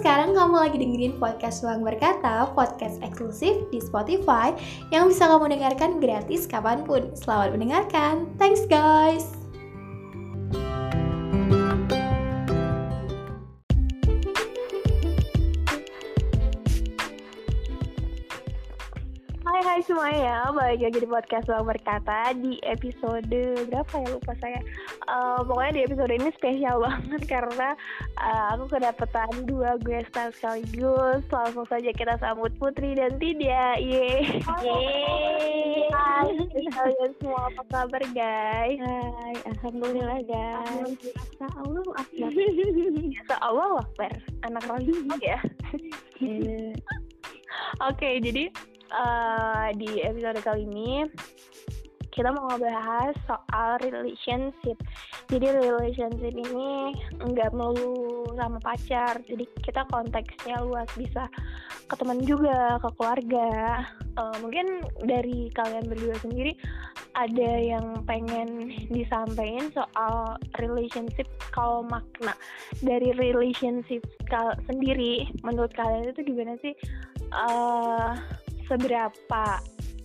sekarang kamu lagi dengerin podcast Ruang Berkata, podcast eksklusif di Spotify yang bisa kamu dengarkan gratis kapan pun. Selamat mendengarkan. Thanks guys. Semuanya, balik lagi di podcast Bang Berkata di episode berapa ya? Lupa saya. Uh, Pokoknya di episode ini spesial banget karena uh, aku kedapetan dua guest star sekaligus. Langsung saja kita sambut Putri dan Tidia. Yeay. Yeay Hai. Kalian semua. Apa kabar guys? Hai, Alhamdulillah guys. Allah Akbar. Allah Akbar. Anak rohim ya. Iya. Oke, okay, jadi uh, di episode kali ini kita mau ngebahas soal relationship. Jadi relationship ini nggak melulu sama pacar. Jadi kita konteksnya luas bisa ke teman juga, ke keluarga. Uh, mungkin dari kalian berdua sendiri ada yang pengen disampaikan soal relationship kalau makna dari relationship sendiri menurut kalian itu gimana sih? Uh, seberapa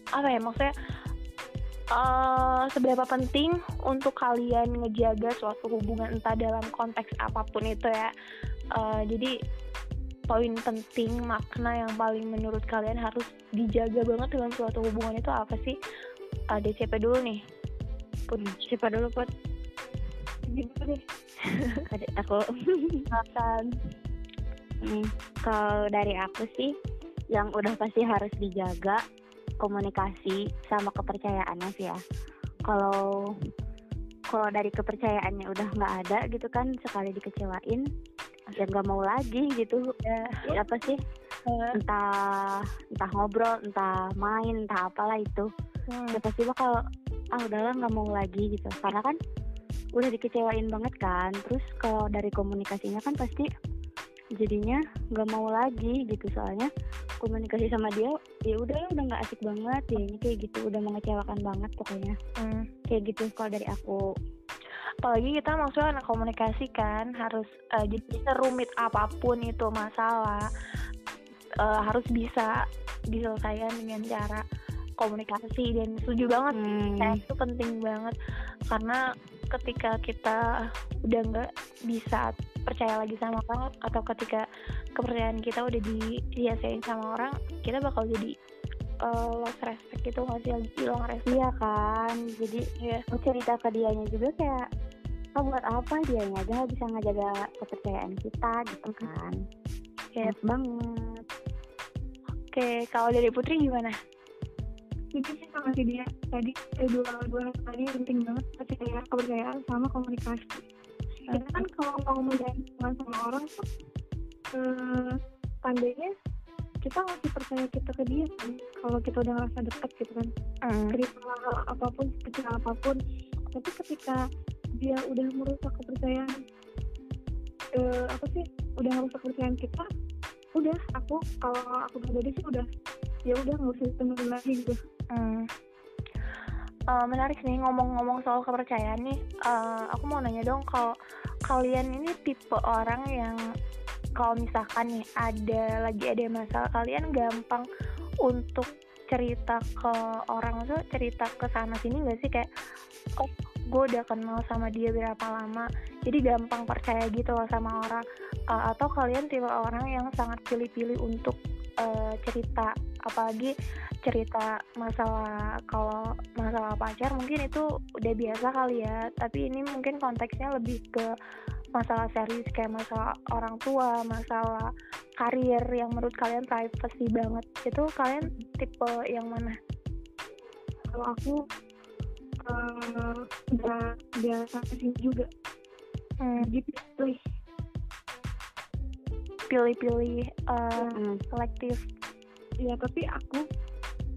apa ya maksudnya uh, seberapa penting untuk kalian ngejaga suatu hubungan entah dalam konteks apa pun itu ya. Uh, jadi poin penting makna yang paling menurut kalian harus dijaga banget dalam suatu hubungan itu apa sih? Uh, DCP dulu nih? Pun siapa dulu pun gimana nih? Adik aku. Hmm, kalau dari aku sih yang udah pasti harus dijaga komunikasi sama kepercayaannya sih ya. Kalau kalau dari kepercayaannya udah nggak ada gitu kan sekali dikecewain ya nggak mau lagi gitu. Ya, ya apa sih? Entah entah ngobrol entah main entah apalah itu. Hmm. ya pasti bakal ah udahlah nggak mau lagi gitu. Karena kan udah dikecewain banget kan. Terus kalau dari komunikasinya kan pasti jadinya nggak mau lagi gitu. Soalnya komunikasi sama dia ya udah udah nggak asik banget ya ini kayak gitu. Udah mengecewakan banget pokoknya. Hmm. kayak gitu kalau dari aku. Apalagi kita maksudnya anak komunikasi kan harus uh, jadi serumit apa pun itu masalah uh, harus bisa diselesaikan dengan cara komunikasi. Dan setuju banget hmm. saya itu penting banget. Karena ketika kita udah nggak bisa percaya lagi sama orang atau ketika kepercayaan kita udah dihiasain sama orang kita bakal jadi uh, lost respect gitu nggak sih? Hilang respect. Iya kan? Jadi ya mau cerita ke dianya juga kayak oh, buat apa dianya? Aja nggak bisa ngejaga kepercayaan kita gitu kan. Yes banget. Oke kalau dari Putri gimana? Itu sih sama si dia tadi eh, dua dua tadi penting banget percaya kepercayaan sama komunikasi kita kan kalau mau menjaga sama orang tuh eh, pandainya kita ngasih percaya kita ke dia kan kalau kita udah ngerasa dekat gitu kan mm. cerita apa pun kecil apa pun tapi ketika dia udah merusak kepercayaan eh, apa sih udah merusak kepercayaan kita udah aku kalau aku pribadi sih udah ya udah nggak usah temenin lagi gitu Hmm. Uh, menarik nih ngomong-ngomong soal kepercayaan nih. Uh, aku mau nanya dong kalau kalian ini tipe orang yang kalau misalkan nih ada lagi ada masalah kalian gampang untuk cerita ke orang tuh cerita ke sana sini gak sih kayak oh gue udah kenal sama dia berapa lama jadi gampang percaya gitu loh sama orang. Uh, atau kalian tipe orang yang sangat pilih-pilih untuk uh, cerita apalagi cerita masalah kalau masalah pacar mungkin itu udah biasa kali ya tapi ini mungkin konteksnya lebih ke masalah serius kayak masalah orang tua masalah karir yang menurut kalian privacy banget. Itu kalian tipe yang mana? Kalau aku uh, udah biasa sih juga. Hmm. gitu pilih-pilih uh, hmm. selektif. Ya tapi aku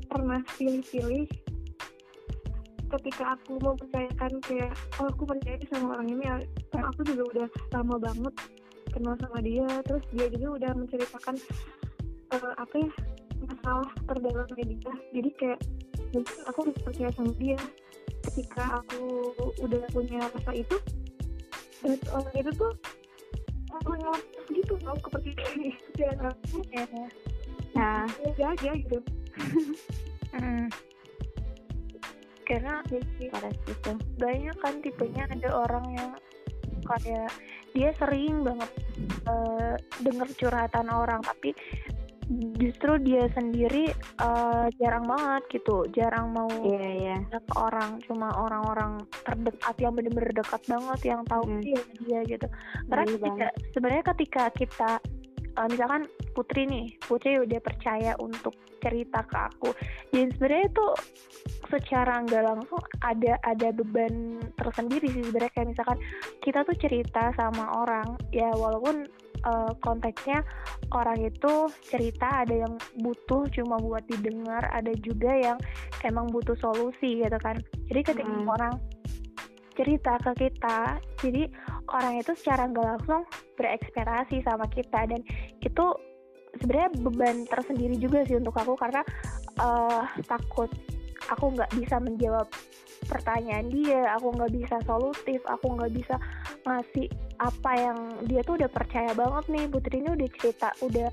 pernah pilih-pilih ketika aku mau percayakan kayak oh aku percaya sama orang ini. Kan aku juga udah lama banget kenal sama dia. Terus dia juga udah menceritakan uh, apa ya masalah terdalamnya dia. Jadi kayak mungkin aku harus percaya sama dia ketika aku udah punya rasa itu dan orang itu tuh punya gitu tau kepercayaan aku Iya. nah ya aja gitu Mm. Karena pada situ banyak kan tipenya ada orang yang kayak dia sering banget eh, denger curhatan orang tapi justru dia sendiri eh, jarang banget gitu. Jarang mau iya cerita ke orang. Cuma orang-orang terdekat yang bener-bener dekat banget yang tahu Hmm. dia dia gitu. Karena Iya ketika, sebenarnya ketika kita eh, misalkan Putri nih Putri udah percaya untuk cerita ke aku. Dan sebenarnya itu secara nggak langsung ada ada beban tersendiri sih sebenarnya. Kayak misalkan kita tuh cerita sama orang ya walaupun eh, konteksnya orang itu cerita ada yang butuh cuma buat didengar ada juga yang emang butuh solusi gitu kan jadi ketika Mm. orang cerita ke kita jadi orang itu secara nggak langsung berekspektasi sama kita dan itu sebenarnya beban tersendiri juga sih untuk aku karena eh, takut aku nggak bisa menjawab pertanyaan dia aku nggak bisa solutif aku nggak bisa ngasih apa yang dia tuh udah percaya banget nih Putri ini udah cerita udah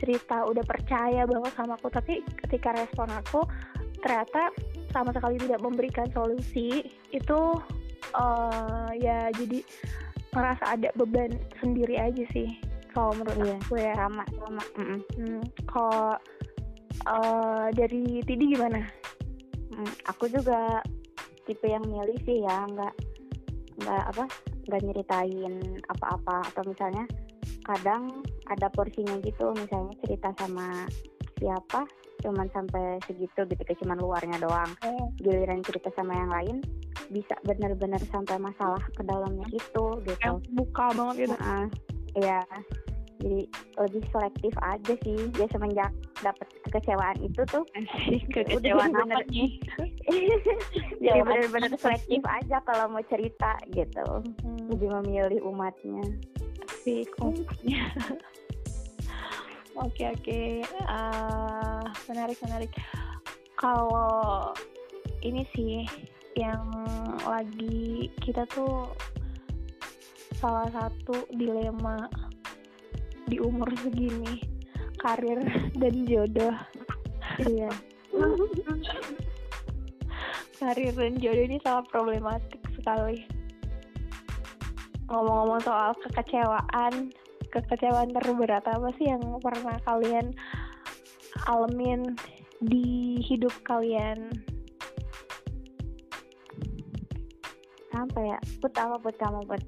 cerita udah percaya banget sama aku tapi ketika respon aku ternyata sama sekali tidak memberikan solusi itu eh, ya jadi ngerasa ada beban sendiri aja sih kalau menurut Iya. aku ya sama sama Mm-mm. Hmm, kalau eh, dari Tidi gimana? Mm, aku juga tipe yang milih sih ya nggak nggak apa nggak nyeritain apa-apa atau misalnya kadang ada porsinya gitu misalnya cerita sama siapa cuman sampai segitu gitu kayak cuman luarnya doang giliran cerita sama yang lain bisa bener-bener sampai masalah ke dalamnya itu gitu buka banget gitu. Heeh. Iya. Jadi lebih selektif aja sih. Dia semenjak dapat kekecewaan itu tuh Kekecewaan Udah apa nih? jadi Jawab bener-bener selektif aja kalau mau cerita gitu. Hmm, Lebih memilih umatnya. sih konfliknya. Oke oke, Eh, menarik menarik. Kalau ini sih yang lagi kita tuh salah satu dilema di umur segini karir dan jodoh. Iya. karir dan jodoh ini sangat problematik sekali. Ngomong-ngomong soal kekecewaan, kekecewaan terberat apa sih yang pernah kalian alamin di hidup kalian? Apa ya? Put apa put kamu put?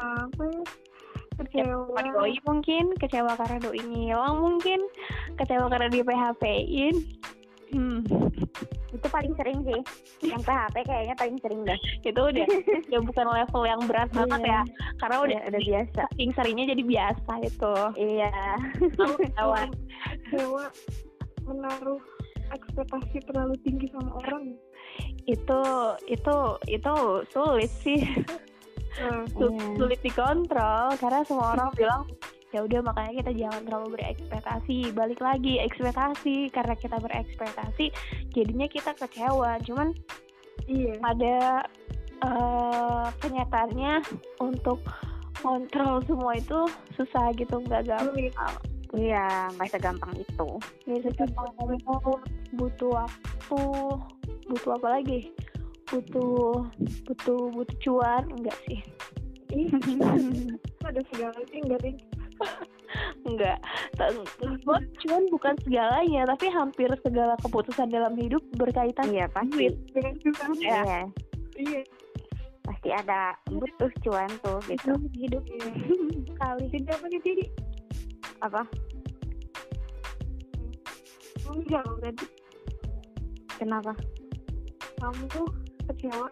apa Kecewa kecewa karena doi mungkin, kecewa karena doi ngilang mungkin, kecewa karena di PHP-in. Hmm, Itu paling sering sih. Yang PHP kayaknya paling sering deh. itu udah ya bukan level yang berat banget Iya. ya, karena udah biasa. saking seringnya jadi biasa itu. Iya. Ketawa. kecewa menaruh ekspektasi terlalu tinggi sama orang itu itu itu sulit sih Iya. sulit dikontrol karena semua orang bilang ya udah makanya kita jangan terlalu berekspektasi. Balik lagi ekspektasi. Karena kita berekspektasi jadinya kita kecewa. Cuman iya. pada eh, kenyataannya untuk kontrol semua itu susah gitu nggak gampang. Sulit Iya, nggak segampang itu. ya segampang itu butuh waktu butuh apa lagi butuh butuh butuh cuan enggak sih Ih, ada segala sih enggak sih enggak buat cuan bukan segalanya tapi hampir segala keputusan dalam hidup berkaitan Iya pasti. dengan juga Ya. Iya. iya Pasti ada butuh cuan tuh gitu. hidup iya kali tidak apa jadi Apa? kamu jauh tadi Kenapa? kamu tuh kecewa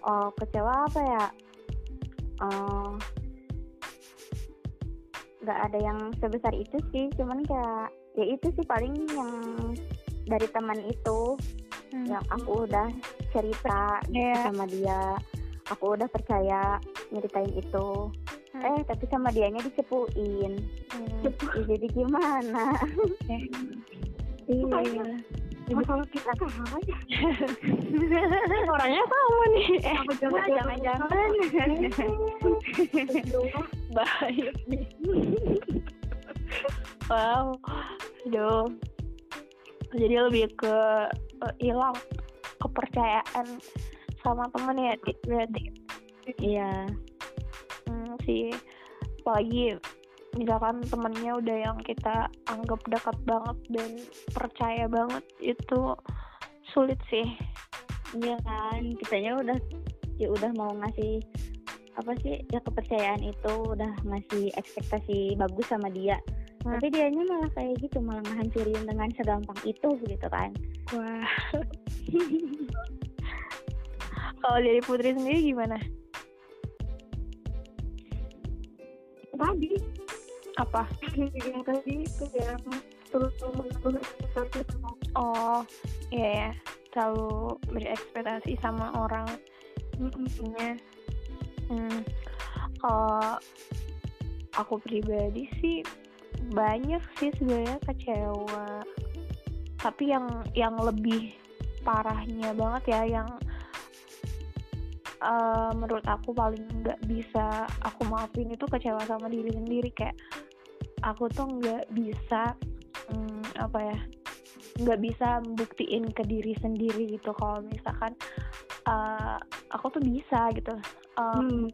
Oh kecewa apa ya? Oh nggak ada yang sebesar itu sih, cuman kayak ya itu sih paling yang dari teman itu Hmm. yang aku udah cerita gitu Iya. sama dia, aku udah percaya nyeritain itu. Hmm. Eh tapi sama dianya dicepuin. Hmm. Jadi gimana? Oke. Iya. Masalah kita sama aja. orangnya sama nih. Eh Apa jangan bahaya nih wow. Aduh. Jadi lebih ke eh, hilang kepercayaan sama temen ya Ti, berarti? Iya. hmm, sih. Apalagi misalkan temennya udah yang kita anggap dekat banget dan percaya banget itu sulit sih Iya kan, kitanya udah ya udah mau ngasih apa sih ya kepercayaan itu udah ngasih ekspektasi bagus sama dia. Hmm. Tapi dianya malah kayak gitu, malah ngehancurin dengan segampang itu gitu kan. wah kalau dari Putri sendiri gimana apa? Yang tadi itu ya terus oh iya ya. Terlalu berekspektasi sama orang. Nya hmm. kalau aku pribadi sih banyak sih sebenarnya kecewa. Tapi yang yang lebih parahnya banget ya yang eh, menurut aku paling nggak bisa aku maafin itu kecewa sama diri sendiri. Kayak aku tuh nggak bisa hmm, apa ya nggak bisa buktiin ke diri sendiri gitu kalau misalkan eh, aku tuh bisa gitu Eh, Hmm.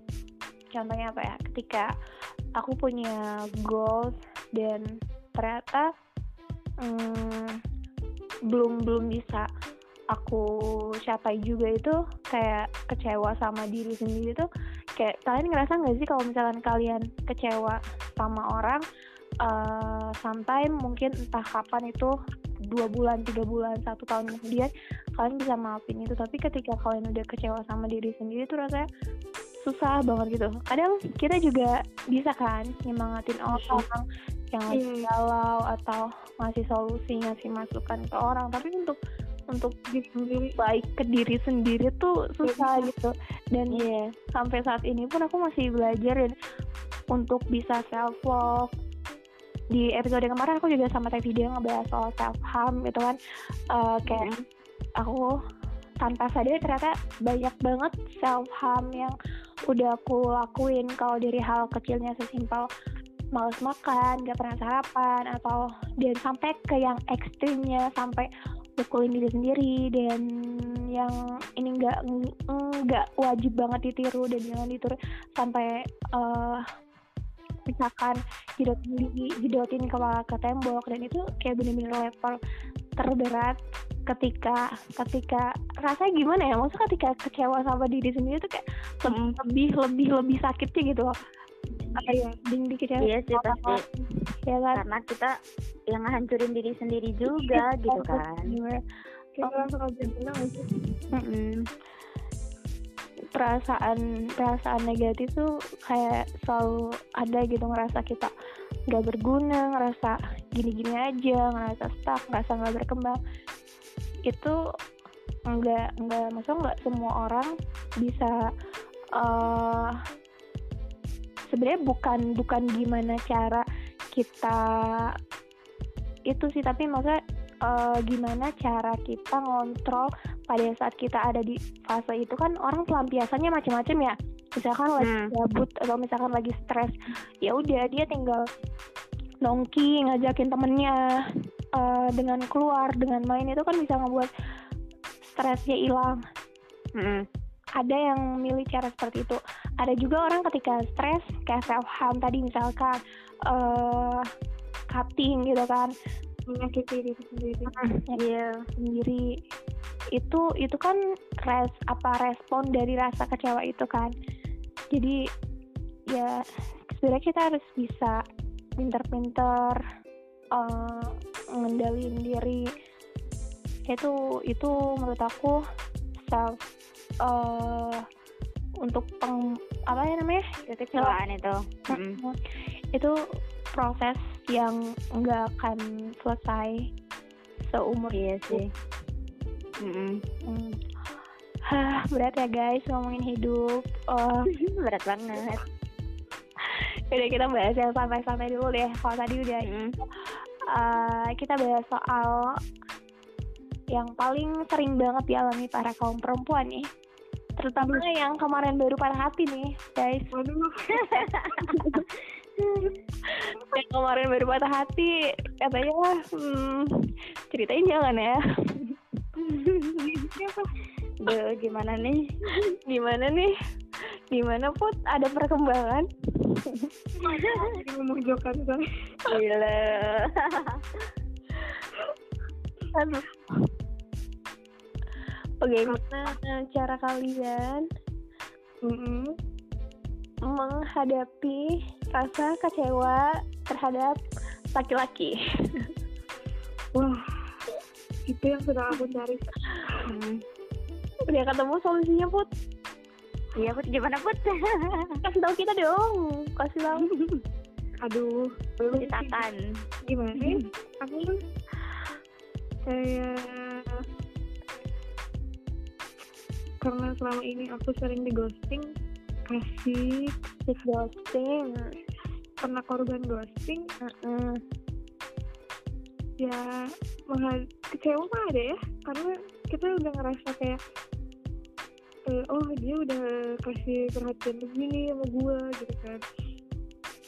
contohnya apa ya ketika aku punya goals dan ternyata hmm, belum belum bisa aku capai juga itu kayak kecewa sama diri sendiri tuh kayak kalian ngerasa nggak sih kalau misalkan kalian kecewa sama orang eh sampai mungkin entah kapan itu dua bulan tiga bulan satu tahun kemudian kalian bisa maafin itu. Tapi ketika kalian udah kecewa sama diri sendiri tuh rasanya susah banget gitu. Kadang kita juga bisa kan nyemangatin orang yang lagi Iya, galau atau ngasih solusi ngasih masukan ke orang. Tapi untuk untuk diri sendiri baik ke diri sendiri tuh susah gitu. Dan Iya. sampai saat ini pun aku masih belajar dan untuk bisa self love di episode kemarin aku juga sama Teh Video ngebahas soal self harm gitu kan Eh, kayak Mm. aku tanpa sadar ternyata banyak banget self harm yang udah aku lakuin kalau dari hal kecilnya sesimpel males makan, gak pernah sarapan atau dan sampai ke yang ekstrimnya sampai pukulin diri sendiri dan yang ini nggak nggak wajib banget ditiru dan jangan ditiru sampai eh misalkan jidotin diri, jidotin kepala ke tembok dan itu kayak bener-bener level terberat ketika ketika rasanya gimana ya maksudnya ketika kecewa sama diri sendiri tuh kayak lebih lebih lebih sakitnya gitu loh kayak ding dikecewa Iya sih pasti. ya kan Karena kita yang ngehancurin diri sendiri juga gitu kan. Langsung aja bilang Mm-mm. Perasaan perasaan negatif tuh kayak selalu ada gitu ngerasa kita nggak berguna ngerasa gini-gini aja ngerasa stuck ngerasa nggak berkembang. Itu nggak nggak maksudnya nggak semua orang bisa eh sebenarnya bukan bukan gimana cara kita itu sih tapi maksudnya eh, gimana cara kita ngontrol pada saat kita ada di fase itu kan orang pelampiasannya macam-macam ya misalkan lagi Hmm. gabut atau misalkan lagi stres ya udah dia tinggal nongki ngajakin temennya eh, dengan keluar dengan main itu kan bisa ngebuat stresnya hilang Mm-mm. ada yang milih cara seperti itu ada juga orang ketika stres kayak self harm tadi misalkan eh cutting gitu kan menyakiti diri sendiri Iya. sendiri itu itu kan res apa respon dari rasa kecewa itu kan jadi ya sebenarnya kita harus bisa pinter-pinter ngendalin diri itu itu menurut aku self eh, untuk peng apa ya namanya Kecewaan itu. Mm-mm. itu proses yang nggak akan selesai seumur Iya sih. Mm-mm. Hmm. Hah, berat ya guys ngomongin hidup. Oh, Berat banget. udah kita bahas yang santai-santai dulu deh. Kalau tadi udah Mm-mm. eh, kita bahas soal yang paling sering banget dialami para kaum perempuan nih terutama yang kemarin baru patah hati nih guys Waduh. yang kemarin baru patah hati katanya hmm, ceritain jangan ya Duh, gimana nih? gimana nih gimana put ada perkembangan memojokkan saya. Gila. Aduh. bagaimana cara kalian Mm-mm. Menghadapi rasa kecewa terhadap laki-laki Wah, itu yang sedang aku cari. Hmm. udah ketemu solusinya put Iya, Put. Gimana, Put? kasih tahu kita dong kasih tahu Aduh, belum sih. Ceritakan. gimana ya? Aku tuh kayak karena selama ini aku sering di ghosting, kasih ghosting. Pernah korban ghosting, Mm-mm. ya menghad- kecewa mah ada ya, karena kita udah ngerasa kayak eh, oh dia udah kasih perhatian begini sama gua gitu kan.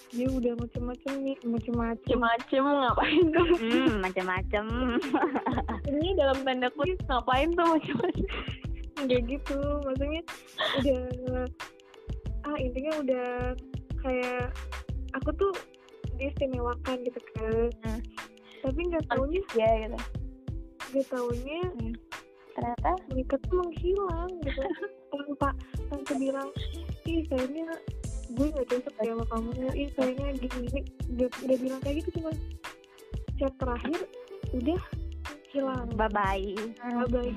Dia udah macem-macem nih macem-macem. Macem-macem ngapain tuh? Hmm, macam-macam. ini dalam tanda kutip ngapain tuh macem-macem? Kayak gitu maksudnya udah ah intinya udah kayak aku tuh diistimewakan gitu kan. Hmm. tapi nggak taunya ya gitu. nggak taunya ternyata? Mereka tuh menghilang gitu. Tanpa tanpa bilang ih kayaknya gue nggak cocok deh sama kamu. Ih kayaknya gini gini. Udah, udah bilang kayak gitu cuma chat terakhir udah hilang. Bye-bye. Bye-bye.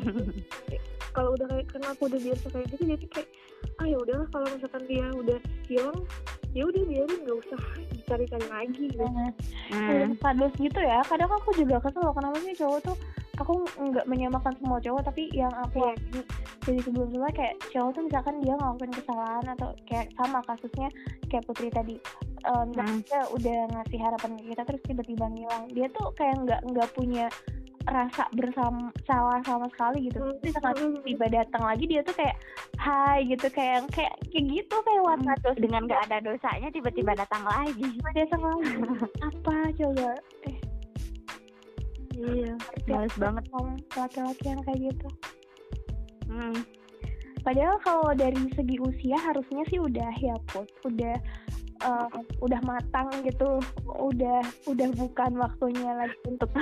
kalau udah kayak karena aku udah biasa kayak gitu jadi kayak ah ya udahlah kalau misalkan dia udah hilang ya udah biarin nggak usah dicari-cari lagi gitu. Hmm. kadus gitu ya kadang aku juga kesel loh kenapa sih cowok tuh aku nggak menyamakan semua cowok tapi yang aku Iya. alami dari sebelum sebelumnya kayak cowok tuh misalkan dia ngelakuin kesalahan atau kayak sama kasusnya kayak putri tadi Hmm. dia udah ngasih harapan ke kita terus tiba-tiba ngilang dia tuh kayak nggak nggak punya rasa bersama salah sama sekali gitu. Hmm. terus tiba datang lagi dia tuh kayak hai gitu kayak kayak kayak gitu kayak warna dos Dengan gak ada dosanya tiba-tiba datang lagi. datang lagi apa coba? Eh. Iya, males banget. sama laki-laki yang kayak gitu. Hmm. Padahal kalau dari segi usia harusnya sih udah ya put, udah eh, udah matang gitu, udah udah bukan waktunya lagi untuk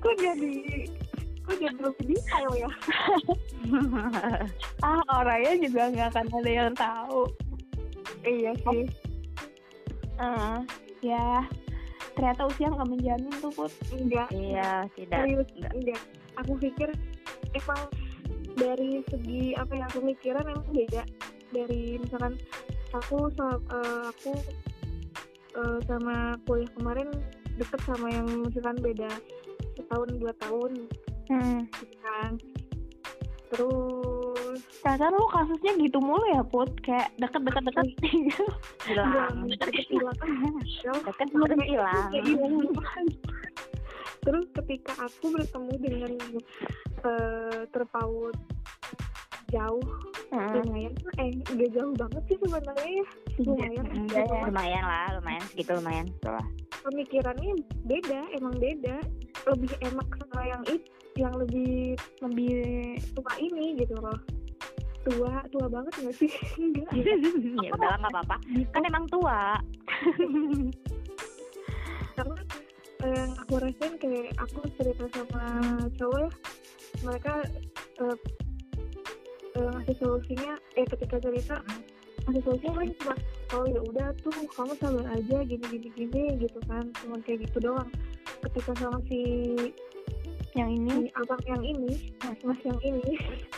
kok jadi kok jadi lebih detail ya ah orangnya juga nggak akan ada yang tahu. iya sih Ah, ya ternyata usia nggak menjamin tuh put. enggak iya, tidak. serius enggak. enggak aku pikir emang dari segi apa yang aku mikiran emang beda dari misalkan aku sama eh, aku eh, sama kuliah kemarin deket sama yang misalkan beda setahun dua tahun Hmm. kan terus lu kasusnya gitu mulu ya put, kayak deket-deket-deket gitu. Hilang. deket hilang Deket terus hilang. Hilang. terus ketika aku bertemu dengan eh, terpaut jauh Hmm. lumayan eh udah jauh banget sih sebenarnya ya lumayan ya. lumayan lah, lumayan segitu lumayan. Pemikirannya beda emang beda. Lebih enak sama yang itu yang lebih Lebih tua ini gitu loh. Tua tua banget nggak sih? Enggak. Ya udahlah nggak apa-apa. Kan emang tua. karena eh, yang aku rasain kayak aku cerita sama cowok mereka eh, eh, ngasih solusinya eh ketika cerita ngasih solusinya paling cuma oh ya udah tuh kamu sabar aja gini gini gini gitu kan. Cuma kayak gitu doang. Ketika sama si yang ini. si abang yang ini mas mas yang ini.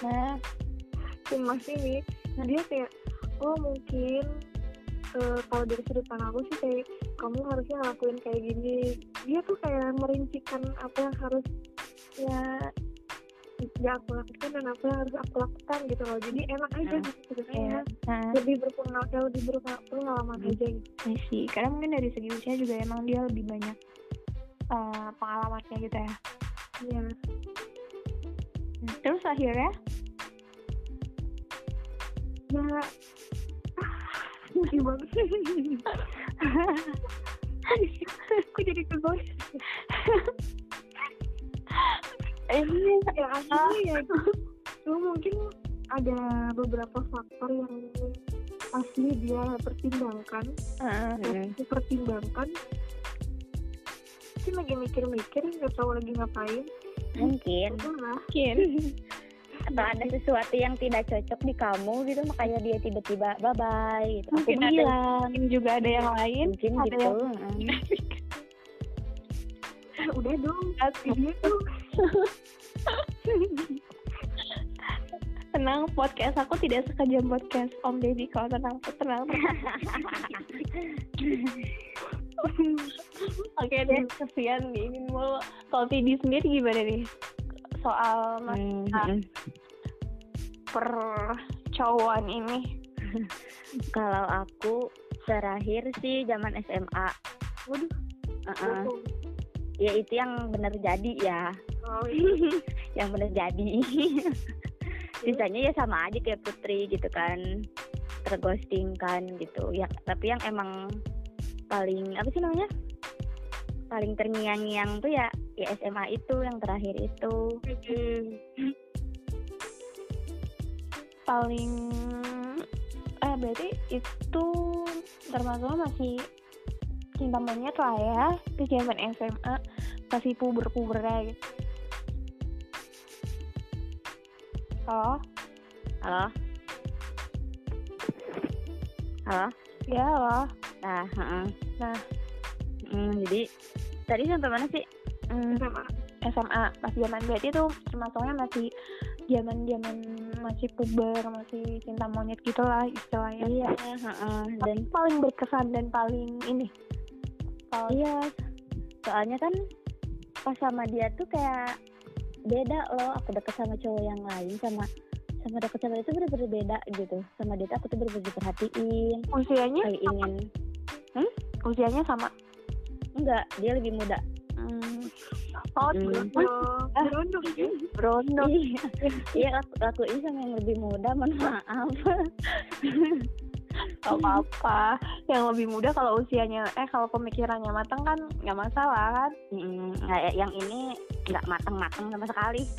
Nah, si mas ini nah dia kayak oh mungkin eh, kalau dari sudut pandang aku sih kayak kamu harusnya ngelakuin kayak gini. Dia tuh kayak merincikan apa yang harus ya ya aku lakukan dan apa yang harus aku lakukan gitu loh jadi enak aja Hmm. gitu sebenarnya nah, lebih berpengalaman lebih berpengalaman aja gitu I see. Karena mungkin dari segi usia juga emang dia lebih banyak eh, pengalamannya gitu ya Iya. terus akhirnya Ya. Sedih banget. Aku jadi kegos. ini Ya akhirnya ya itu mungkin ada beberapa faktor yang pasti dia pertimbangkan. Heeh. Dia pertimbangkan. Mungkin lagi mikir-mikir nggak tahu lagi ngapain. mungkin mungkin atau ada sesuatu yang tidak cocok di kamu gitu makanya dia tiba-tiba bye bye gitu aku Mungkin ada- menghilang mungkin juga ada yang lain mungkin ada gitu yang- udah dong. Dia tuh tenang podcast aku tidak sekejam podcast Om Deddy kalau tenang tenang oke deh kesian nih ini mulu kalau sendiri gimana nih soal mas- Mm, Ah. mm. percowaan ini kalau aku terakhir sih zaman SMA waduh. Uh-uh. ya itu yang bener jadi ya Oh, yang bener jadi. Sisanya ya sama aja kayak Putri gitu kan. Terghosting kan gitu. Ya tapi yang emang paling apa sih namanya? Paling terngiang-ngiang tuh ya ya SMA itu yang terakhir itu. Paling eh berarti itu termasuk masih cinta monyet lah ya. Itu zaman SMA masih puber-pubernya gitu halo? Halo? Halo? Ya halo. Nah heeh. Nah. Mm, jadi tadi sampai mana sih? Hmm, SMA. SMA pas zaman berarti itu termasuknya masih zaman zaman masih puber masih cinta monyet gitulah istilahnya. Iya heeh. dan Tapi paling berkesan dan paling ini. Paling Iya, soalnya kan pas sama dia tuh kayak beda loh. Aku deket sama cowok yang lain sama sama deket sama dia tuh bener-bener beda gitu. Sama dia tuh aku tuh bener-bener diperhatiin, usianya kayak ingin usianya sama enggak dia lebih muda. hmm. oh Hmm. Berondong ya. Brono Iya, iya laku, lakuin sama yang lebih muda, mohon maaf. Gak apa-apa yang lebih muda kalau usianya eh kalau pemikirannya matang kan nggak masalah kan nggak, yang ini nggak matang-matang sama sekali.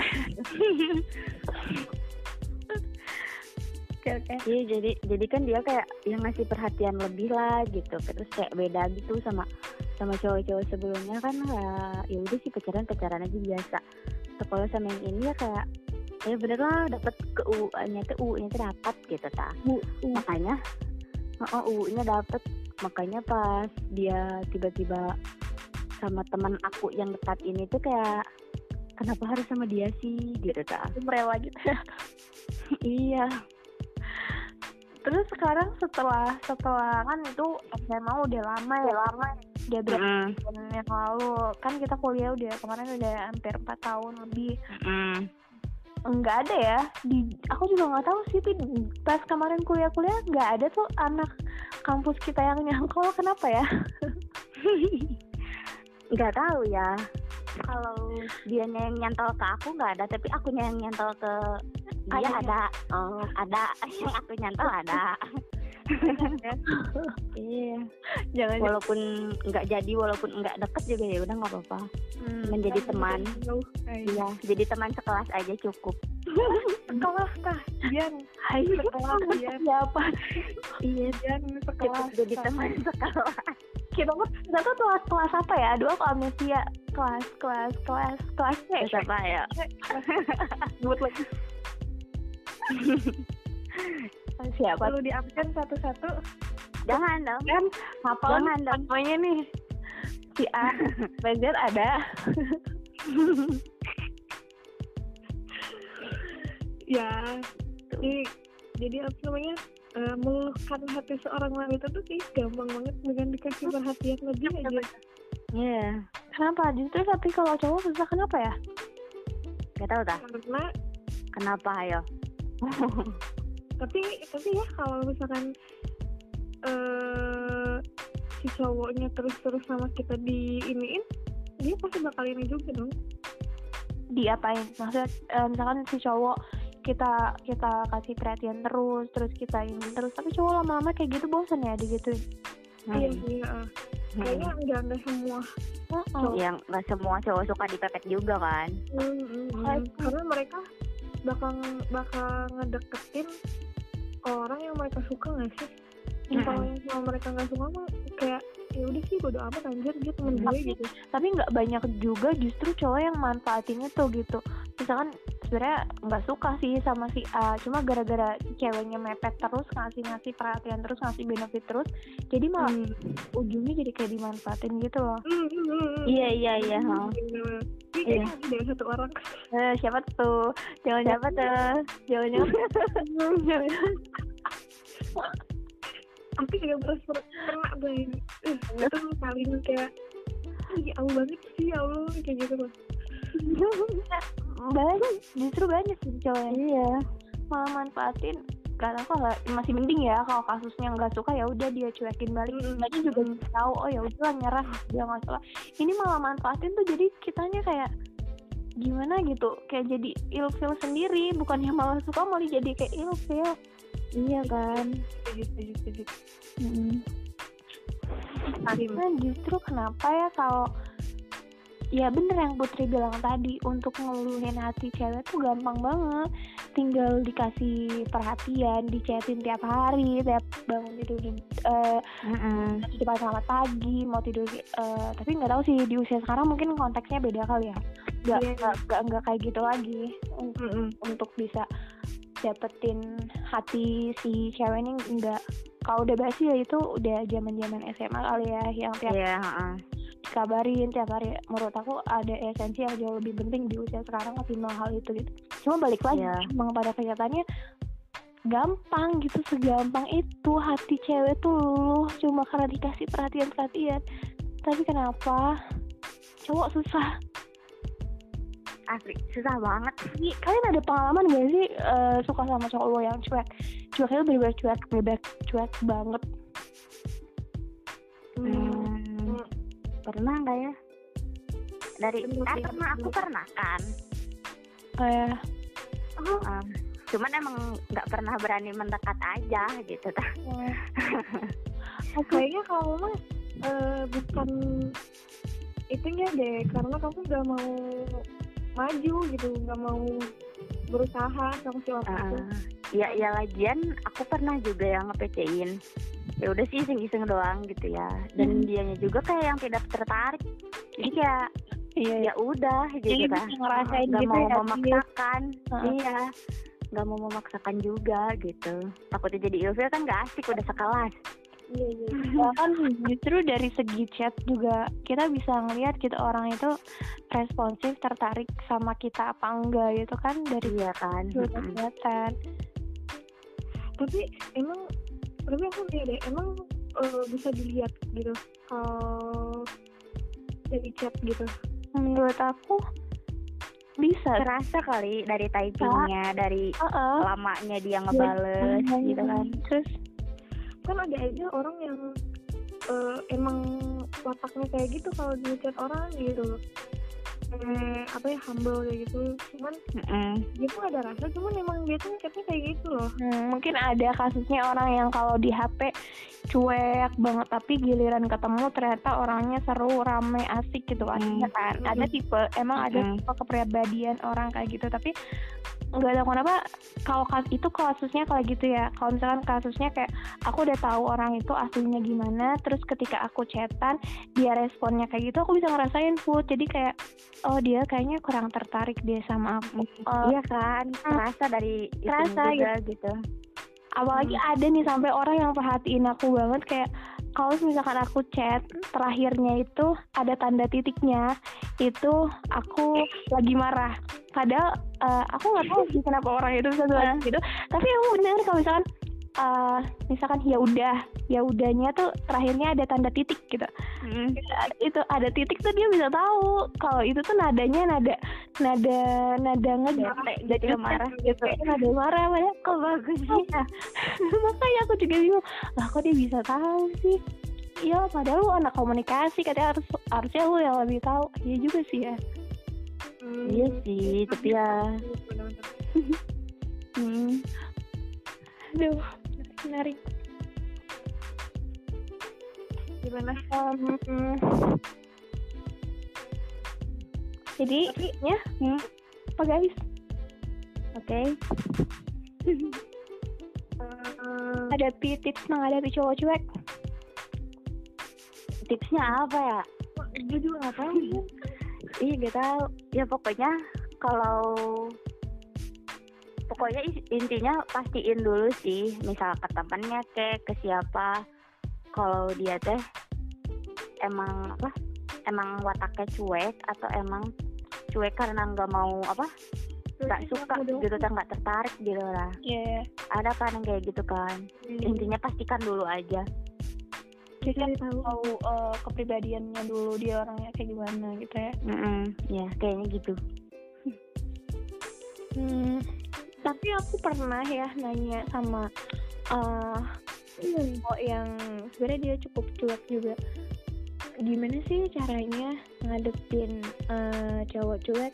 oke oke Iya jadi jadi kan dia kayak yang ngasih perhatian lebih lah gitu terus kayak beda gitu sama sama cowok-cowok sebelumnya kan ya ya udah sih pacaran pacaran aja biasa. Terus kalau sama yang ini ya kayak ya bener lah dapat ke UU-nya tuh UU-nya tuh dapat gitu ta. Makanya oh UU-nya dapat makanya pas dia tiba-tiba sama teman aku yang dekat ini tuh kayak kenapa harus sama dia sih? Gitu ta. rela gitu ya. Iya. terus sekarang setelah setelah kan itu SMA udah lama ya. Lama. Udah berapa Mm, tahun yang lalu. Kan kita kuliah udah kemarin udah hampir empat tahun lebih. Mm. Nggak ada ya. Di aku juga nggak tahu sih Pi. pas kemarin kuliah-kuliah nggak ada tuh anak kampus kita yang nyangkol. Kenapa ya? Nggak tahu ya. Kalau dia yang nyantol ke aku nggak ada tapi aku yang nyantol ke dia Ada. ada. Oh ada. Yang aku nyantol ada iya. Jangan walaupun nggak jadi walaupun nggak deket juga ya udah nggak apa-apa. Hmm, menjadi teman. Jauh. iya jadi teman sekelas aja cukup. Sekelas kah? Dian. Hai, Sekelas Dian. siapa? Iya. Dian sekelas. jadi teman sekelas. Kita tuh kita tuh kelas kelas apa ya? Aduh aku amnesia kelas kelas kelas kelas C. Terus apa ya? Sebut lagi siapa Kalau di absen satu-satu. jangan dong kan hafal Jangan dong. namanya nih si A B Z ada Ya. Jadi, jadi apa namanya? eh, meluluhkan hati seorang wanita tuh kayak gampang banget dengan dikasih perhatian lebih aja. iya kenapa justru tapi kalau cowok susah kenapa ya nggak tahu dah Karena kenapa ayo tapi tapi ya kalau misalkan eh si cowoknya terus-terus sama kita di iniin dia pasti bakal ini juga dong. Diapain? Maksudnya eh, misalkan si cowok kita kita kasih perhatian terus terus kita ini terus tapi cowok lama-lama kayak gitu bosan ya digituin? Iya sih uh. kayaknya enggak enggak semua Heeh. yang nggak semua cowok suka dipepet juga kan? Hmm, hmm, hmm. karena mereka bakal bakal ngedeketin orang yang mereka suka nggak sih? Mm-mm. kalau yang sama mereka nggak suka mah kayak ya udah sih bodo amat anjir dia temen gue Tapi- gitu. tapi nggak banyak juga justru cowok yang manfaatin itu gitu. Misalkan sebenarnya nggak suka sih sama si A cuma gara-gara ceweknya mepet terus ngasih ngasih perhatian terus ngasih benefit terus jadi malah Hmm. ujungnya jadi kayak dimanfaatin gitu loh. Hmm, hmm, hmm, iya iya iya Hmm, kayaknya ada satu orang. Eh, siapa tuh? Jangan siapa tuh? Jangan jangan tapi juga merasa kena eh itu paling kayak Ih, jauh banget sih ya Allah kayak gitu loh banyak justru banyak sih cowok yang iya. Malah manfaatin karena kok nggak masih mending ya kalau kasusnya nggak suka ya udah dia cuekin balik. Mm-mm. Mbaknya juga tahu oh ya udah nyerah dia nggak salah. Ini malah manfaatin tuh jadi kitanya kayak gimana gitu kayak jadi ilfeel sendiri bukannya malah suka malah jadi kayak ilfeel iya kan? Setuju setuju setuju nah justru kenapa ya kalau ya bener yang Putri bilang tadi untuk ngeluhin hati cewek tuh gampang banget tinggal dikasih perhatian dichatin tiap hari tiap bangun tidur di depan selamat pagi mau tidur eh, tapi nggak tahu sih di usia sekarang mungkin konteksnya beda kali ya nggak Iya. nggak nggak nggak kayak gitu lagi Un- Mm-mm. untuk bisa dapetin hati si cewek ini enggak kalau udah basi ya itu udah zaman zaman SMA kali ya yang tiap iya ha. Dikabarin tiap hari. Menurut aku ada esensi yang jauh lebih penting di usia sekarang ketimbang hal itu gitu. Cuma balik lagi Iya. emang pada kenyataannya gampang gitu segampang itu. Hati cewek tuh luluh cuma karena dikasih perhatian perhatian tapi kenapa? Cowok susah. Asli susah banget. Ih, kalian ada pengalaman gak sih eh, suka sama cowok lo yang cuek? Cueknya bener-bener cuek bener cuek banget. Hmm, pernah nggak ya? Dari eh sih, pernah aku pernah. kan? Kayak Um, cuman emang nggak pernah berani mendekat aja gitu ta eh, kayaknya kamu mah eh, bukan itunya deh karena kamu nggak mau maju gitu nggak mau berusaha sama si orang itu Uh, ya ya lagian aku pernah juga yang ngepecein ya udah sih iseng-iseng doang gitu ya. Dan Hmm. dianya juga kayak yang tidak tertarik. Jadi kayak iya ya udah Jadi gitu kan. ngerasain nggak gitu mau ya, memaksakan. Heeh. iya nggak mau memaksakan juga gitu. Takutnya jadi ilfil kan nggak asik udah sekelas. Iya iya. Bahkan justru dari segi chat juga kita bisa ngelihat gitu orang itu responsif tertarik sama kita apa enggak gitu kan dari iya kan udah Mm-mm. kelihatan tapi emang tapi aku lihat deh emang eh, bisa dilihat gitu kalau dari chat gitu. Menurut aku bisa. Kerasa kali dari typingnya dari Heeh. lamanya dia ngebales gitu kan. terus? Kan ada aja orang yang eh, emang wataknya kayak gitu kalau di chat orang gitu. loh eh, apa ya humble kayak gitu cuman Mm-mm. dia tuh ada rasa cuman emang dia tuh kayak gitu loh Hmm, mungkin ada kasusnya orang yang kalau di HP cuek banget tapi giliran ketemu ternyata orangnya seru, rame, asik gitu kan. Hmm. Iya kan? Ada tipe emang ada Hmm. tipe kepribadian orang kayak gitu tapi nggak tahu kenapa kalau kas itu kasusnya kayak gitu ya. Kalau misalkan kasusnya kayak aku udah tahu orang itu aslinya gimana, terus ketika aku chatan dia responnya kayak gitu, aku bisa ngerasain food. Jadi kayak oh dia kayaknya kurang tertarik dia sama aku. Eh, iya kan? Kerasa dari itu Kerasa, juga gitu. apalagi Hmm. ada nih sampai orang yang perhatiin aku banget kayak kalau misalkan aku chat terakhirnya itu ada tanda titiknya itu aku lagi marah. Padahal eh, aku nggak tahu kenapa orang itu bisa bilang gitu. Tapi aku bener kalau misalkan eh, misalkan ya udah ya udahnya tuh terakhirnya ada tanda titik gitu. Mm. itu ada titik tuh dia bisa tahu kalau itu tuh nadanya nada nada nada ngejek jadi marah gitu. nada marah mana kok bagus sih Iya. makanya aku juga bingung lah kok dia bisa tahu sih? Ya padahal lu anak komunikasi katanya harus harusnya lu yang lebih tahu. Iya juga sih ya. Hmm, Iya sih, tapi ya. Hmm, aduh menarik gimana Um, jadi ya hmm, apa guys oke. Eh, ada pi- tips menghadapi cowok cuek Tipsnya apa ya? gue juga nggak tahu Ih, gak tahu. Ya pokoknya kalau pokoknya intinya pastiin dulu sih, misal ke temennya ke ke siapa. Kalau dia teh emang apa? Emang wataknya cuek atau emang cuek karena nggak mau apa? Nggak suka gitu, kan nggak tertarik gitu lah. ya Ada kan yang kayak gitu kan. Intinya pastikan dulu aja. kita tahu tahu eh, kepribadiannya dulu dia orangnya kayak gimana gitu ya Mm-mm, ya kayaknya gitu. Hmm, tapi aku pernah ya nanya sama eh cowok yang sebenarnya dia cukup cuek juga. Gimana sih caranya ngadepin eh, cowok cuek?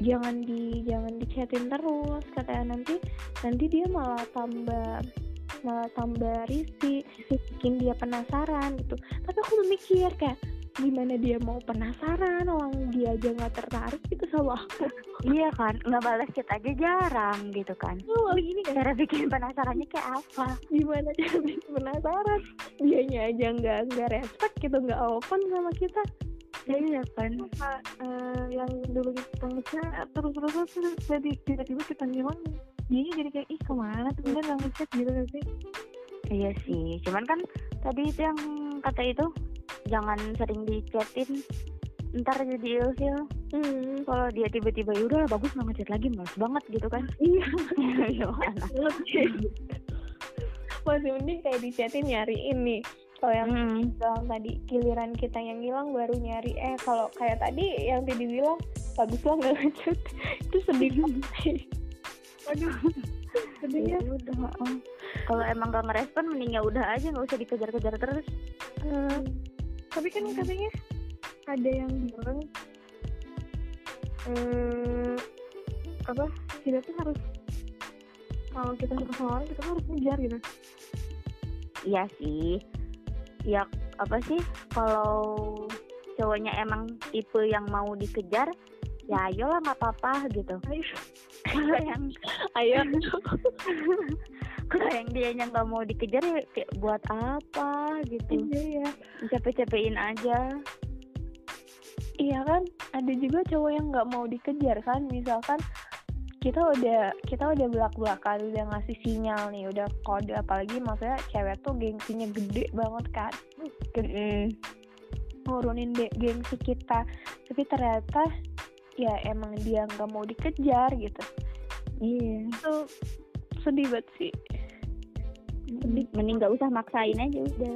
Jangan di jangan dichatin terus katanya nanti nanti dia malah tambah malah tambah risih bikin dia penasaran gitu tapi aku mikir kayak gimana dia mau penasaran orang dia aja nggak tertarik gitu sama aku Iya kan, nggak balas chat aja jarang gitu kan. Oh, ini kan Cara bikin penasarannya kayak apa? gimana cara bikin penasaran dianya aja nggak nggak respect gitu nggak open sama kita Iya kan. Apa, eh, yang dulu kita ngechat terus terus terus jadi tiba-tiba kita ngilang dia jadi kayak ih ke mana tuh udah nggak ngechat gitu kan sih Iya sih. Cuman kan tadi itu yang kata itu jangan sering dichatin. Ntar jadi ilfil. hmm. Kalau dia tiba-tiba ya udah bagus nggak ngechat lagi males banget gitu kan. iya Gimana? masih mending kayak di chatin nyariin nih kalau yang Hmm. bilang tadi giliran kita yang hilang baru nyari eh kalau kayak tadi yang tadi bilang bagus lah nggak ngechat itu sedih sih aduh Ya ya udah. oh. Kalau emang gak ngerespon mending ya udah aja nggak usah dikejar-kejar terus. Hmm. Tapi kan katanya ada yang bilang eh apa kita tuh harus kalau kita suka sama orang kita harus ngejar gitu Iya sih. Ya apa sih kalau cowoknya emang tipe yang mau dikejar, ya ayolah nggak apa-apa gitu. ayo yang ayo kalau yang dia yang nggak mau dikejar ya kayak buat apa? gitu. iya ya Capek-capekin aja. Iya kan, ada juga cowok yang nggak mau dikejar kan, misalkan kita udah kita udah belak belakan udah ngasih sinyal nih udah kode apalagi maksudnya cewek tuh gengsinya gede banget kan? Gede nurunin de- gengsi kita. Tapi ternyata ya emang dia nggak mau dikejar gitu. Iya. itu sedih banget sih Mending nggak usah maksain aja udah.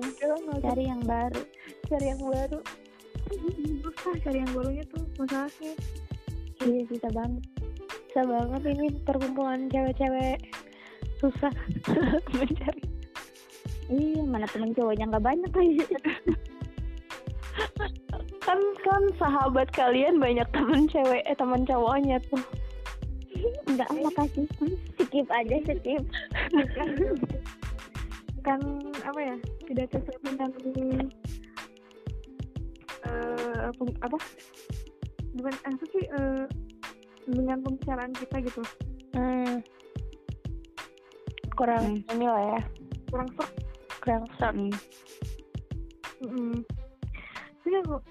Cari yang baru. cari yang baru susah cari yang barunya tuh masalahnya Iya susah banget. bisa banget ini perkumpulan cewek-cewek susah mencari Iya mana temen cowoknya nggak banyak lagi. kan kan sahabat kalian banyak temen cewek eh temen cowoknya tuh Enggak makasih. Skip aja skip. kan apa ya tidak sesuai dengan eh pem- apa dengan apa sih eh, dengan pembicaraan kita gitu. Hmm. kurang Hmm. ini lah ya. Kurang serp kurang serp Hmm. mm Iya kok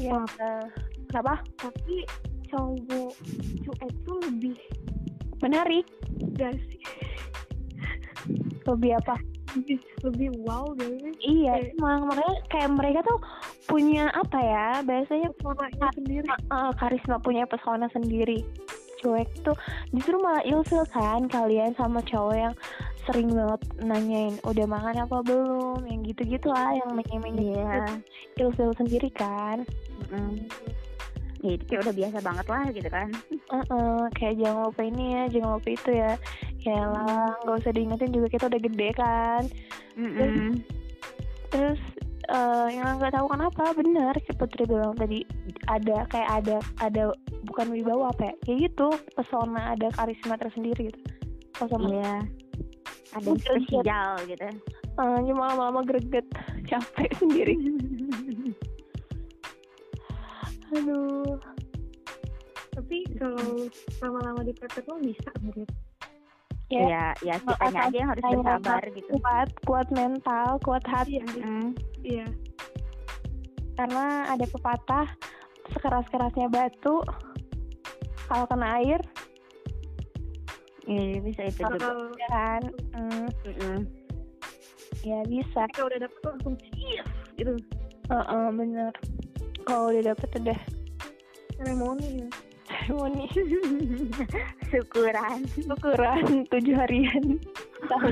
ya eh, kenapa? Tapi cowok cuek tuh lebih menarik gak sih. Lebih apa? Lebih lebih wow gak sih iya Kayak- emang makanya kayak mereka tuh punya apa ya biasanya suaranya sendiri. eh, karisma punya pesona sendiri. Cuek tuh justru malah ilfil kan kalian sama cowok yang sering banget nanyain udah makan apa belum? Yang gitu-gitu lah yang menye-menye Iya. ilfil sendiri kan. Mm. Ya itu kayak udah biasa banget lah gitu kan. Heeh, kayak jangan lupa ini ya jangan lupa itu ya ya lah nggak usah diingetin juga kita udah gede kan Mm-mm. terus eh, yang nggak tahu kenapa benar kayak Putri bilang tadi ada kayak ada ada bukan wibawa apa ya kayak gitu pesona ada karisma tersendiri gitu kalau sama Iya. Ada spesial gitu. cuma lama-lama greget capek sendiri aduh. Tapi kalau lama-lama dipepet lo bisa menurut ya Ya, ya kitanya aja yang harus bersabar gitu. kuat kuat mental kuat hati. Iya Mm. iya. Karena ada pepatah sekeras-kerasnya batu kalau kena air. Iya, bisa itu juga. kalau ya kan Mm-mm. ya bisa. Kalau udah dapet langsung cheers gitu. Heeh, bener kalau udah dapet udah. Seremoni seremoni Syukuran. ukuran tujuh harian.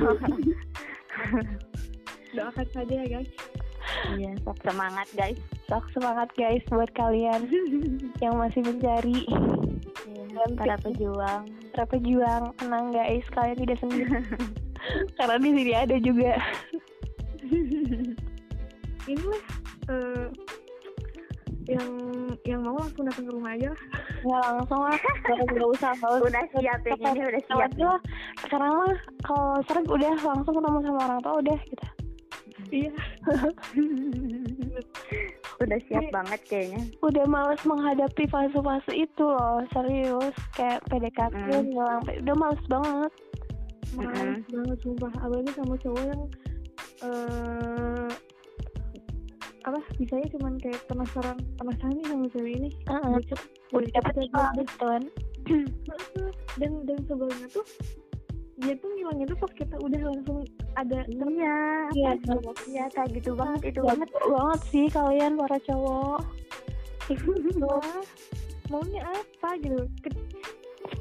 Doakan saja ya guys. Iya, sok semangat guys. sok semangat guys buat kalian yang masih mencari. Iya, para pejuang. para pejuang tenang guys kalian tidak sendiri. Karena di sini ada juga. Inilah eh, yang yang mau langsung datang ke rumah aja nggak langsung lah nggak usah nggak usah Udah siap yang ini udah siap. Lah. sekarang mah kalau sering udah langsung ketemu sama orang tua udah gitu iya Udah siap Iya. banget kayaknya. udah males menghadapi fase-fase itu loh serius kayak PDKT Mm. ngilang udah males banget males banget sumpah apalagi sama cowok yang eh apa bisanya cuman kayak penasaran penasaran nih sama cewek ini. Deket, udah deket. gitu kan dan dan sebelumnya tuh dia tuh ngilangnya tuh pas kita udah langsung ada Iya, Iya? Iya, kayak gitu banget itu banget. banget sih kalian para cowok Wah, maunya apa gitu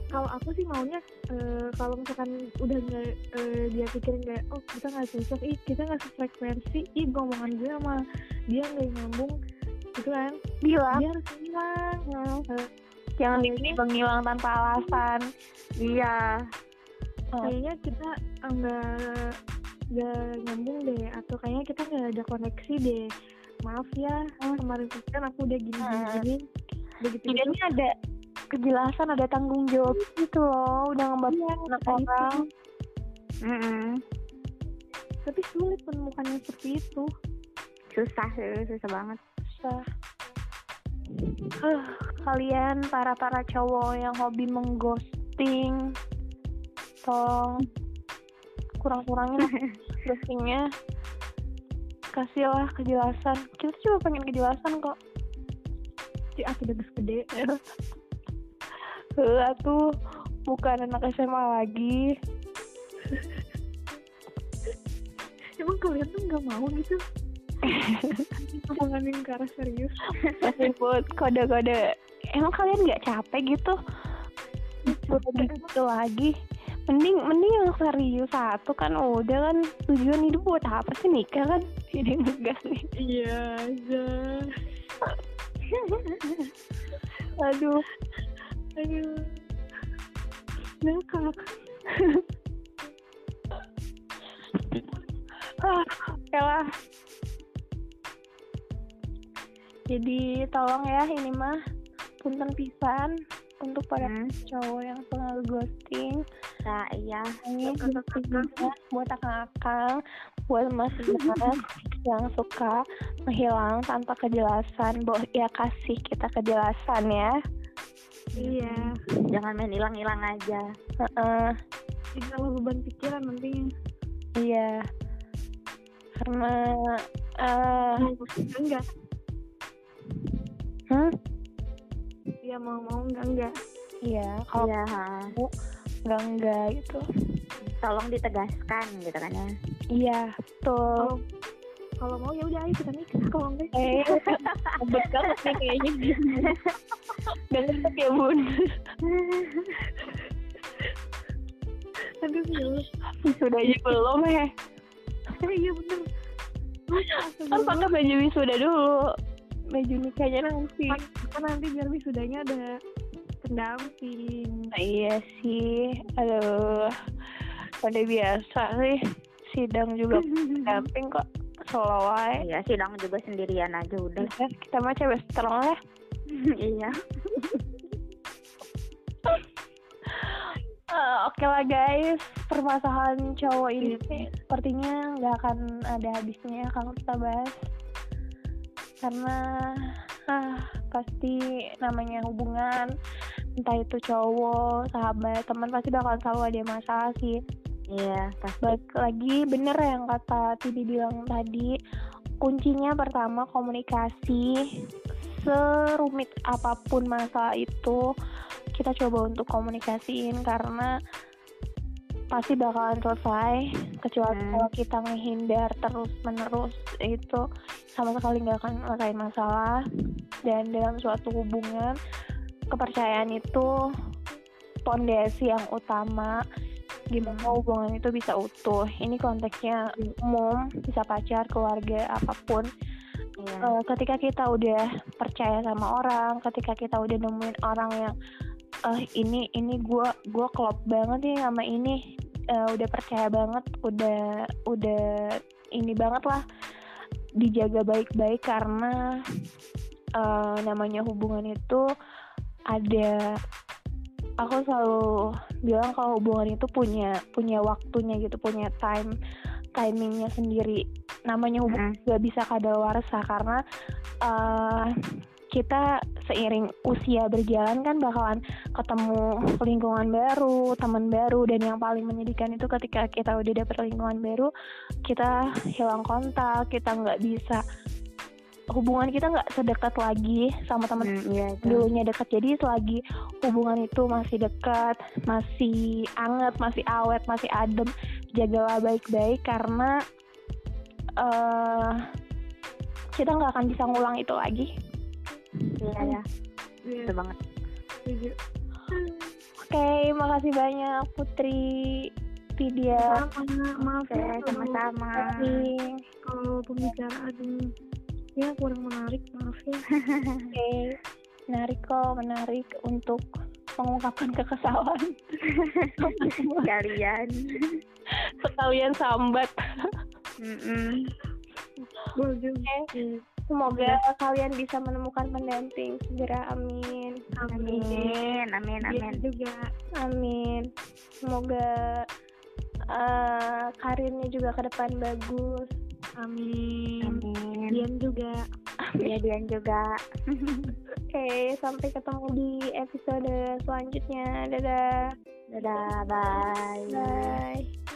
kalau aku sih maunya eh, kalau misalkan udah nggak eh, dia pikirin kayak oh kita nggak cocok ih kita nggak sefrekuensi ih ngomongan gue sama dia nggak nyambung gitu kan? Bilang. Dia harus hilang Eh, jangan tiba-tiba ngilang tanpa alasan. Iya. Oh. kayaknya kita nggak nggak nyambung deh atau kayaknya kita nggak ada koneksi deh. Maaf ya kemarin kan aku udah gini gini, Hmm. gitu jadi ini ada kejelasan ada tanggung jawab gitu loh. Udah ngebantu anak orang. Mm-mm. tapi sulit menemukannya seperti itu. Susah, susah banget. susah. Huh, kalian para para cowok yang hobi mengghosting tolong kurang-kurangin ghostingnya. Kasihlah kejelasan. Kita cuma pengen kejelasan kok. Si aku udah gede Eh, aku bukan anak SMA lagi. Emang kalian tuh nggak mau gitu? Ngomonganin ke arah serius. Ribut kode-kode emang kalian nggak capek gitu? Gitu lagi. Mending mending yang serius satu kan udah kan tujuan hidup buat apa sih? Nikah kan? Jadi ngegas nih. Iya aja aduh aduh ngakak ah lah jadi tolong ya ini mah punten pisan untuk para Hmm. cowok yang selalu ghosting Nah, iya. ini buat akang-akang buat mas-mas yang suka menghilang tanpa kejelasan bo ya kasih kita kejelasan ya iya. Jangan main hilang-hilang aja. Heeh, tinggal beban pikiran nantinya iya. Karena eh. Enggak? Hmm? ya mau mau enggak enggak? Iya kalau Iya, enggak enggak gitu. Tolong ditegaskan gitu kan ya. iya betul. Kalau kalau mau ya udah ayo kita nikah kalau enggak. Eh ribet banget nih kayaknya. Dan tetap ya bun. Aduh ya sudah aja belum eh Eh, iya bener. Kan pakai baju wisuda dulu. Baju nikahnya nanti. Kan nanti biar wisudanya ada pendamping. Iya sih. Aduh. Udah biasa sih. Sidang juga damping kok. Solo wae. Iya, sidang juga sendirian aja udah. Ya, kita mah cewek strong ya. iya. Eh, Oke lah guys, permasalahan cowok ini sepertinya nggak akan ada habisnya kalau kita bahas karena ah, pasti namanya hubungan entah itu cowok, sahabat, teman pasti bakal selalu ada masalah sih. Iya, pasti. Balik lagi bener yang kata Tibi bilang tadi, kuncinya pertama komunikasi. Serumit apa pun masalah itu, kita coba untuk komunikasiin karena pasti bakalan selesai kecuali Hmm. kalau kita ngehindar terus menerus itu sama sekali nggak akan selesai masalah dan dalam suatu hubungan kepercayaan itu pondasi yang utama gimana hubungan itu bisa utuh. Ini konteksnya umum bisa pacar keluarga apa pun. Iya. Eh, ketika kita udah percaya sama orang, ketika kita udah nemuin orang yang eh ini ini gua gua klop banget nih sama ini, eh, udah percaya banget, udah udah ini banget lah dijaga baik-baik karena eh, namanya hubungan itu ada aku selalu bilang kalau hubungan itu punya punya waktunya gitu, punya time timingnya sendiri. Namanya hubungan Mm. gak bisa kadaluarsa karena eh kita seiring usia berjalan kan bakalan ketemu lingkungan baru, teman baru dan yang paling menyedihkan itu ketika kita udah dapet lingkungan baru kita hilang kontak, kita nggak bisa hubungan kita nggak sedekat lagi sama teman Hmm, iya itu. dulunya dekat jadi selagi hubungan itu masih dekat masih anget masih awet masih adem jagalah baik-baik karena eh kita nggak akan bisa ngulang itu lagi Iya ya, Iya, itu banget. setuju. oke makasih banyak Putri Vidya Sama, maaf Oke, ya kalau, sama-sama. Kalau pembicaraan ya kurang menarik, maaf ya. oke menarik kok menarik untuk mengungkapkan kekesalan Kalian. sekalian sambat. Gue juga. Oke. Semoga kalian bisa menemukan pendamping segera. Amin. Amin. Amin, amin, Iya amin. juga. Amin. Semoga eh, karirnya juga ke depan bagus. Amin. Amin. Dian juga. Iya, Dian juga. Oke, sampai ketemu di episode selanjutnya. Dadah. Dadah, bye. Bye.